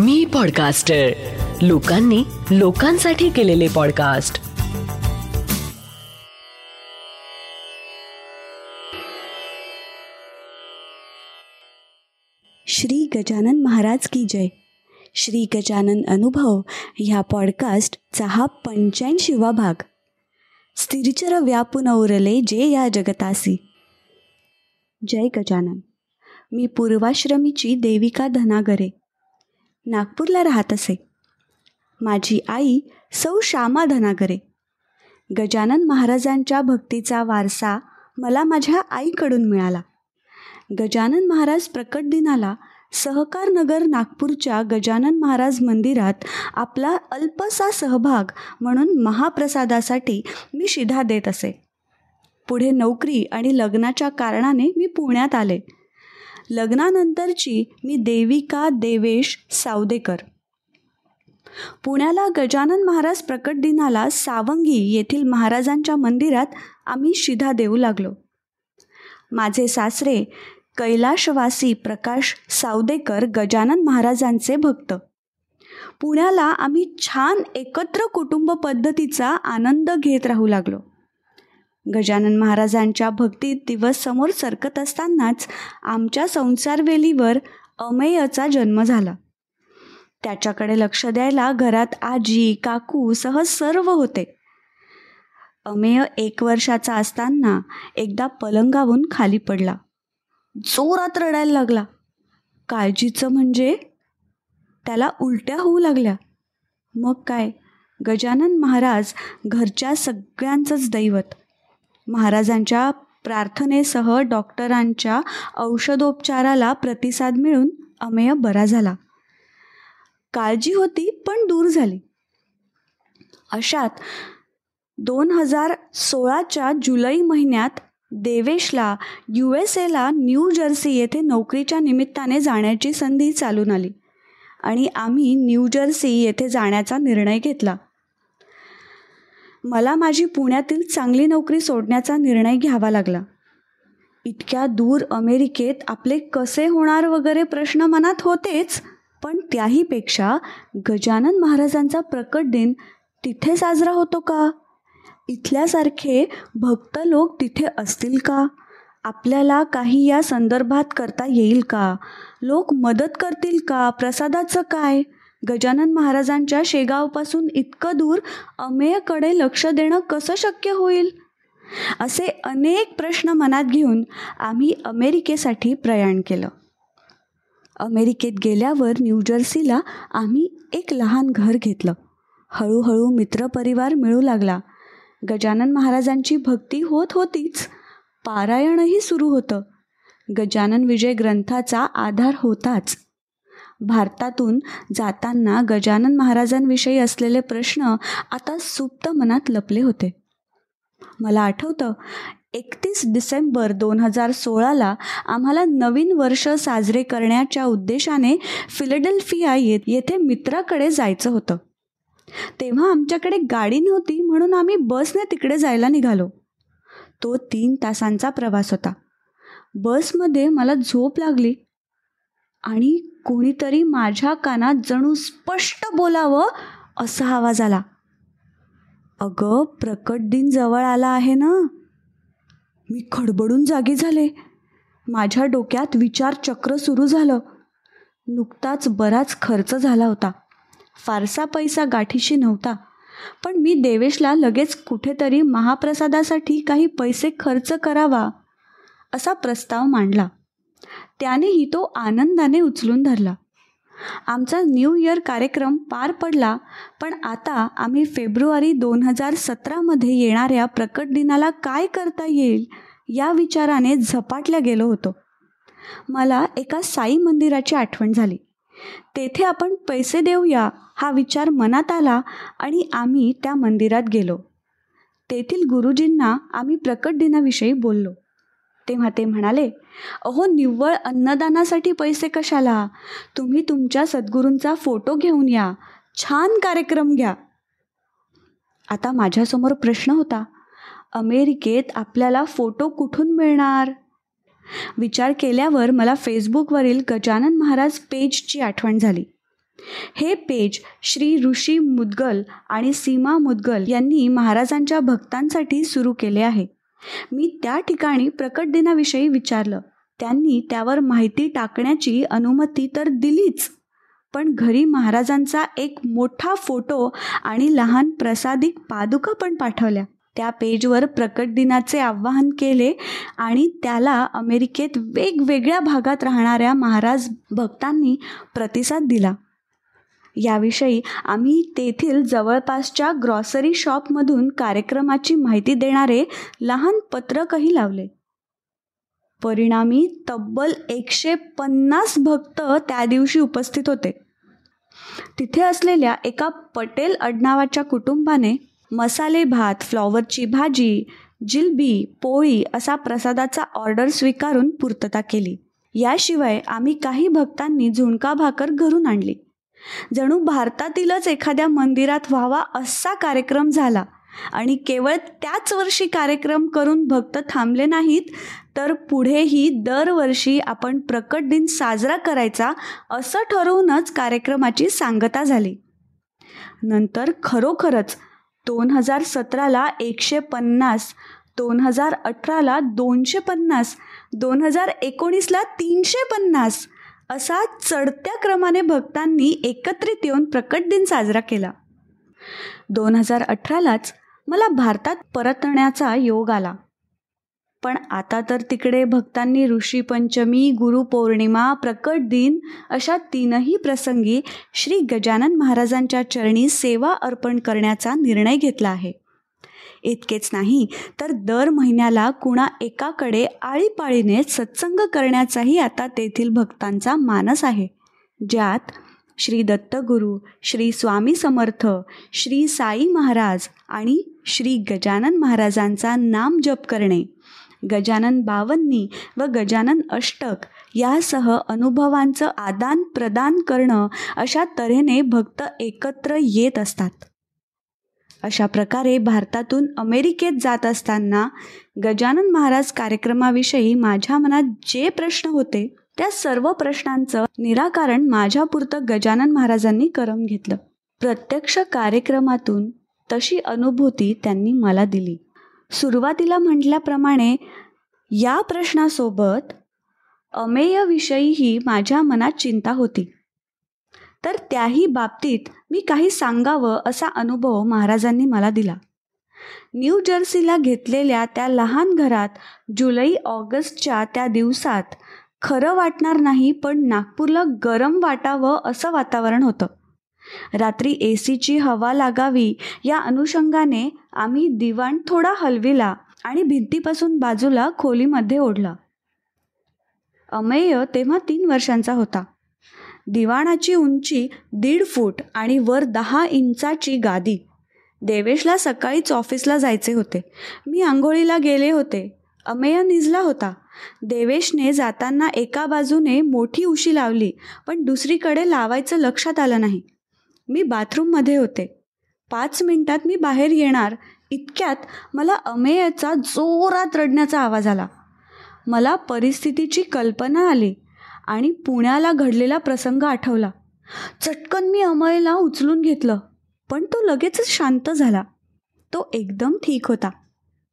मी podcaster लोकांनी लोकांसाठी केलेले पॉडकास्ट श्री गजानन महाराज की जय. श्री गजानन अनुभव ह्या पॉडकास्टचा हा पंच्याऐंशीवा भाग. स्थिरचर व्यापून उरले जे या जगतासी. जय गजानन. मी पूर्वाश्रमीची देविका धनागरे. नागपूरला राहत असे. माझी आई सौ श्यामा धनागरे. गजानन महाराजांच्या भक्तीचा वारसा मला माझ्या आईकडून मिळाला. गजानन महाराज प्रकट दिनाला सहकार नगर नागपूरच्या गजानन महाराज मंदिरात आपला अल्पसा सहभाग म्हणून महाप्रसादासाठी मी शिधा देत असे. पुढे नोकरी आणि लग्नाच्या कारणाने मी पुण्यात आले. लग्नानंतरची मी देविका देवेश सावदेकर. पुण्याला गजानन महाराज प्रकट दिनाला सावंगी येथील महाराजांच्या मंदिरात आम्ही शिधा देऊ लागलो. माझे सासरे कैलाशवासी प्रकाश सावदेकर गजानन महाराजांचे भक्त. पुण्याला आम्ही छान एकत्र कुटुंब पद्धतीचा आनंद घेत राहू लागलो. गजानन महाराजांच्या भक्तीत दिवस समोर सरकत असतानाच आमच्या संसारवेलीवर अमेयचा जन्म झाला. त्याच्याकडे लक्ष द्यायला घरात आजी काकू सह सर्व होते. अमेय एक वर्षाचा असताना एकदा पलंगावून खाली पडला. जोरात रडायला लागला. काळजीचं म्हणजे? त्याला उलट्या होऊ लागल्या. मग काय? गजानन महाराज घरच्या सगळ्यांचंच दैवत. महाराजांच्या प्रार्थनेसह डॉक्टरांच्या औषधोपचाराला प्रतिसाद मिळून अमेय बरा झाला. काळजी होती पण दूर झाली. अशात दोन हजार सोळाच्या जुलै महिन्यात देवेशला यू एस एला न्यू जर्सी येथे नोकरीच्या निमित्ताने जाण्याची संधी चालून आली आणि आम्ही न्यू जर्सी येथे जाण्याचा निर्णय घेतला. मला माझी पुण्यातील चांगली नोकरी सोडण्याचा निर्णय घ्यावा लागला. इतक्या दूर अमेरिकेत आपले कसे होणार वगैरे प्रश्न मनात होतेच पण त्याहीपेक्षा गजानन महाराजांचा प्रकट दिन तिथे साजरा होतो का? इथल्यासारखे भक्त लोक तिथे असतील का? आपल्याला काही या संदर्भात करता येईल का? लोक मदत करतील का? प्रसादाचं काय? गजानन महाराजांच्या शेगावपासून इतकं दूर अमेयकडे लक्ष देणं कसं शक्य होईल? असे अनेक प्रश्न मनात घेऊन आम्ही अमेरिकेसाठी प्रयाण केलं. अमेरिकेत गेल्यावर न्यूजर्सीला आम्ही एक लहान घर घेतलं. हळूहळू मित्रपरिवार मिळू लागला. गजानन महाराजांची भक्ती होत होतीच. पारायणही सुरू होतं. गजानन विजय ग्रंथाचा आधार होताच. भारतातून जाताना गजानन महाराजांविषयी असलेले प्रश्न आता सुप्त मनात लपले होते. मला आठवतं एकतीस डिसेंबर दोन हजार सोळाला आम्हाला नवीन वर्ष साजरे करण्याच्या उद्देशाने फिलेडेल्फिया येत येथे मित्राकडे जायचं होतं. तेव्हा आमच्याकडे गाडी नव्हती म्हणून आम्ही बसने तिकडे जायला निघालो. तो तीन तासांचा प्रवास होता. बसमध्ये मला झोप लागली. आणि कोणीतरी माझ्या कानात जणू स्पष्ट बोलावं असा आवाज आला. अगं प्रकट दिन जवळ आला आहे ना? मी खडबडून जागी झाले. माझ्या डोक्यात विचार चक्र सुरू झालं. नुकताच बराच खर्च झाला होता. फारसा पैसा गाठीशी नव्हता. पण मी देवेशला लगेच कुठेतरी महाप्रसादासाठी काही पैसे खर्च करावा असा प्रस्ताव मांडला. त्यानेही तो आनंदाने उचलून धरला. आमचा न्यू इयर कार्यक्रम पार पडला पण आता आम्ही फेब्रुवारी दोन हजार सतरामध्ये येणाऱ्या प्रकट दिनाला काय करता येईल या विचाराने झपाटल्या गेलो होतो. मला एका साई मंदिराची आठवण झाली. तेथे आपण पैसे देऊया हा विचार मनात आला आणि आम्ही त्या मंदिरात गेलो. तेथील गुरुजींना आम्ही प्रकट दिनाविषयी बोललो. तेव्हा ते म्हणाले अहो निव्वळ अन्नदानासाठी पैसे कशाला? तुम्ही तुमच्या सद्गुरूंचा फोटो घेऊन या. छान कार्यक्रम घ्या. आता माझ्यासमोर प्रश्न होता अमेरिकेत आपल्याला फोटो कुठून मिळणार? विचार केल्यावर मला फेसबुकवरील गजानन महाराज पेजची आठवण झाली. हे पेज श्री ऋषी मुदगल आणि सीमा मुदगल यांनी महाराजांच्या भक्तांसाठी सुरू केले आहे. मी त्या ठिकाणी प्रकट दिनाविषयी विचारलं. त्यांनी त्यावर माहिती टाकण्याची अनुमती तर दिलीच पण घरी महाराजांचा एक मोठा फोटो आणि लहान प्रसादिक पादुका पण पाठवल्या. त्या पेजवर प्रकट दिनाचे आवाहन केले आणि त्याला अमेरिकेत वेगवेगळ्या भागात राहणाऱ्या महाराज भक्तांनी प्रतिसाद दिला. याविषयी आम्ही तेथील जवळपासच्या ग्रॉसरी शॉपमधून कार्यक्रमाची माहिती देणारे लहान पत्रकही लावले. परिणामी तब्बल एकशे पन्नास भक्त त्या दिवशी उपस्थित होते. तिथे असलेल्या एका पटेल अडनावाच्या कुटुंबाने मसाले भात फ्लॉवरची भाजी जिलबी पोळी असा प्रसादाचा ऑर्डर स्वीकारून पूर्तता केली. याशिवाय आम्ही काही भक्तांनी झुणका भाकर घरून आणली. जणू भारतातीलच एखाद्या मंदिरात व्हावा असा कार्यक्रम झाला. आणि केवळ त्याच वर्षी कार्यक्रम करून भक्त थांबले नाहीत तर पुढेही दरवर्षी आपण प्रकट दिन साजरा करायचा असं ठरवूनच कार्यक्रमाची सांगता झाली. नंतर खरोखरच दोन हजार सतराला एकशे पन्नास दोन हजार अठराला दोनशे पन्नास दोन हजार एकोणीसला तीनशे पन्नास असा चढत्या क्रमाने भक्तांनी एकत्रित येऊन प्रकट दिन साजरा केला. दोन हजार अठरालाच मला भारतात परतण्याचा योग आला. पण आता तर तिकडे भक्तांनी ऋषीपंचमी गुरुपौर्णिमा प्रकट दिन अशा तीनही प्रसंगी श्री गजानन महाराजांच्या चरणी सेवा अर्पण करण्याचा निर्णय घेतला आहे. इतकेच नाही तर दर महिन्याला कुणा एकाकडे आळीपाळीने सत्संग करण्याचाही आता तेथील भक्तांचा मानस आहे. ज्यात श्री दत्तगुरू श्री स्वामी समर्थ श्री साई महाराज आणि श्री गजानन महाराजांचा नाम जप करणे गजानन बावन्नी व गजानन अष्टक यासह अनुभवांचं आदान प्रदान करणं अशा तऱ्हेने भक्त एकत्र येत असतात. अशा प्रकारे भारतातून अमेरिकेत जात असताना गजानन महाराज कार्यक्रमाविषयी माझ्या मनात जे प्रश्न होते त्या सर्व प्रश्नांचं निराकरण माझ्यापुरतं गजानन महाराजांनी करून घेतलं. प्रत्यक्ष कार्यक्रमातून तशी अनुभूती त्यांनी मला दिली. सुरुवातीला म्हटल्याप्रमाणे या प्रश्नासोबत अमेयविषयीही माझ्या मनात चिंता होती. तर त्याही बाबतीत मी काही सांगावं असा अनुभव महाराजांनी मला दिला. न्यू जर्सीला घेतलेल्या त्या लहान घरात जुलै ऑगस्टच्या त्या दिवसात खरं वाटणार नाही पण नागपूरला गरम वाटावं असं वातावरण होतं. रात्री ए सीची हवा लागावी या अनुषंगाने आम्ही दिवाण थोडा हलविला आणि भिंतीपासून बाजूला खोलीमध्ये ओढला. अमेय तेव्हा तीन वर्षांचा होता. दिवाणाची उंची दीड फूट आणि वर दहा इंचाची गादी. देवेशला सकाळीच ऑफिसला जायचे होते. मी आंघोळीला गेले होते. अमेय निजला होता. देवेशने जाताना एका बाजूने मोठी उशी लावली पण दुसरीकडे लावायचं लक्षात आलं नाही. मी बाथरूममध्ये होते. पाच मिनिटात मी बाहेर येणार इतक्यात मला अमेयचा जोरात रडण्याचा आवाज आला. मला परिस्थितीची कल्पना आली. आणि पुण्याला घडलेला प्रसंग आठवला. चटकन मी अमयला उचलून घेतलं पण तो लगेचच शांत झाला. तो एकदम ठीक होता.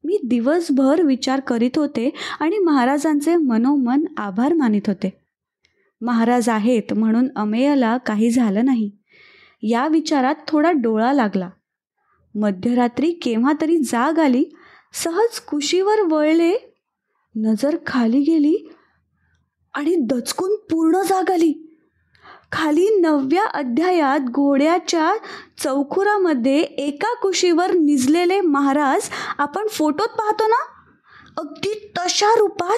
मी दिवसभर विचार करीत होते आणि महाराजांचे मनोमन आभार मानित होते. महाराज आहेत म्हणून अमेयला काही झालं नाही. या विचारात थोडा डोळा लागला. मध्यरात्री केव्हा तरी जाग आली सहज कुशीवर वळले नजर खाली गेली आणि दचकून पूर्ण जाग आली. खाली नवव्या अध्यायात घोड्याच्या चौखुरामध्ये एका कुशीवर निजलेले महाराज आपण फोटोत पाहतो ना? अगदी तशा रूपात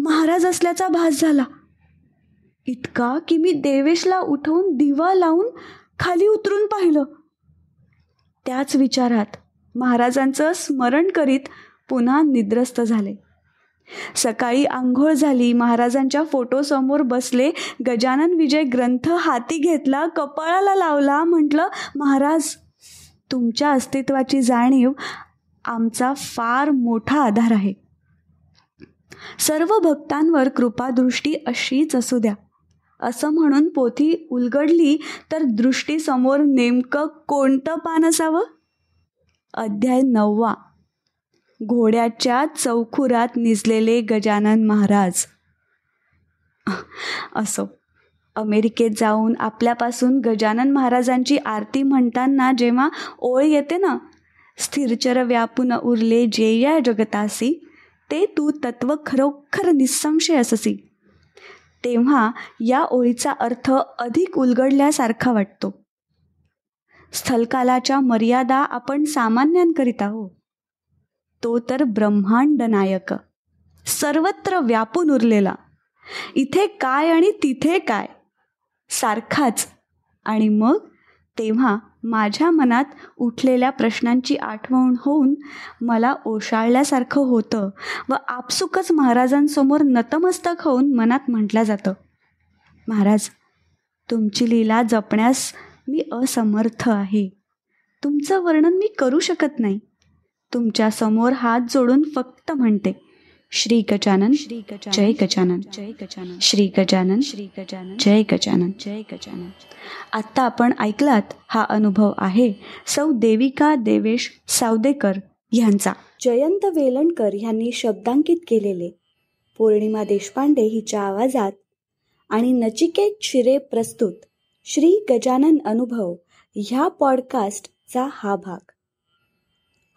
महाराज असल्याचा भास झाला. इतका की मी देवेशला उठवून दिवा लावून खाली उतरून पाहिलं. त्याच विचारात महाराजांचं स्मरण करीत पुन्हा निद्रस्त झाले. सकाळी आंघोळ झाली. महाराजांच्या फोटोसमोर बसले. गजानन विजय ग्रंथ हाती घेतला कपाळाला लावला. म्हटलं महाराज तुमच्या अस्तित्वाची जाणीव आमचा फार मोठा आधार आहे. सर्व भक्तांवर कृपादृष्टी अशीच असू द्या. असं म्हणून पोथी उलगडली तर दृष्टीसमोर नेमकं कोणतं पान असावं? अध्याय नववा. घोड्याच्या चौखुरात निजलेले गजानन महाराज. असो अमेरिकेत जाऊन आपल्यापासून गजानन महाराजांची आरती म्हणताना जेव्हा ओळ येते ना स्थिरचर व्यापून उरले जे या जगतासी ते तू तत्व खरोखर निसंशय अससी. तेव्हा या ओळीचा अर्थ अधिक उलगडल्यासारखा वाटतो. स्थलकालाच्या मर्यादा आपण सामान्यांकरिता हो तो तर ब्रह्मांड नायक. सर्वत्र व्यापून उरलेला. इथे काय आणि तिथे काय? सारखाच. आणि मग तेव्हा माझ्या मनात उठलेल्या प्रश्नांची आठवण होऊन मला ओशाळल्यासारखं होतं व आपसुकच महाराजांसमोर नतमस्तक होऊन मनात म्हटलं जातं. महाराज तुमची लीला जपण्यास मी असमर्थ आहे. तुमचं वर्णन मी करू शकत नाही. तुमच्यासमोर हात जोडून फक्त म्हणते श्री गजानन श्री गजानन जय गजानन जय गजानन श्री गजानन श्री गजानन जय गजानन. जय गजानन. आत्ता आपण ऐकलात हा अनुभव आहे सौ देविका देवेश सावदेकर ह्यांचा जयंत वेलणकर ह्यांनी शब्दांकित केलेले पौर्णिमा देशपांडे हिच्या आवाजात आणि नचिकेत शिरे प्रस्तुत श्री गजानन अनुभव ह्या पॉडकास्टचा हा भाग.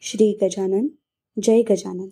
श्री गजानन जय गजानन.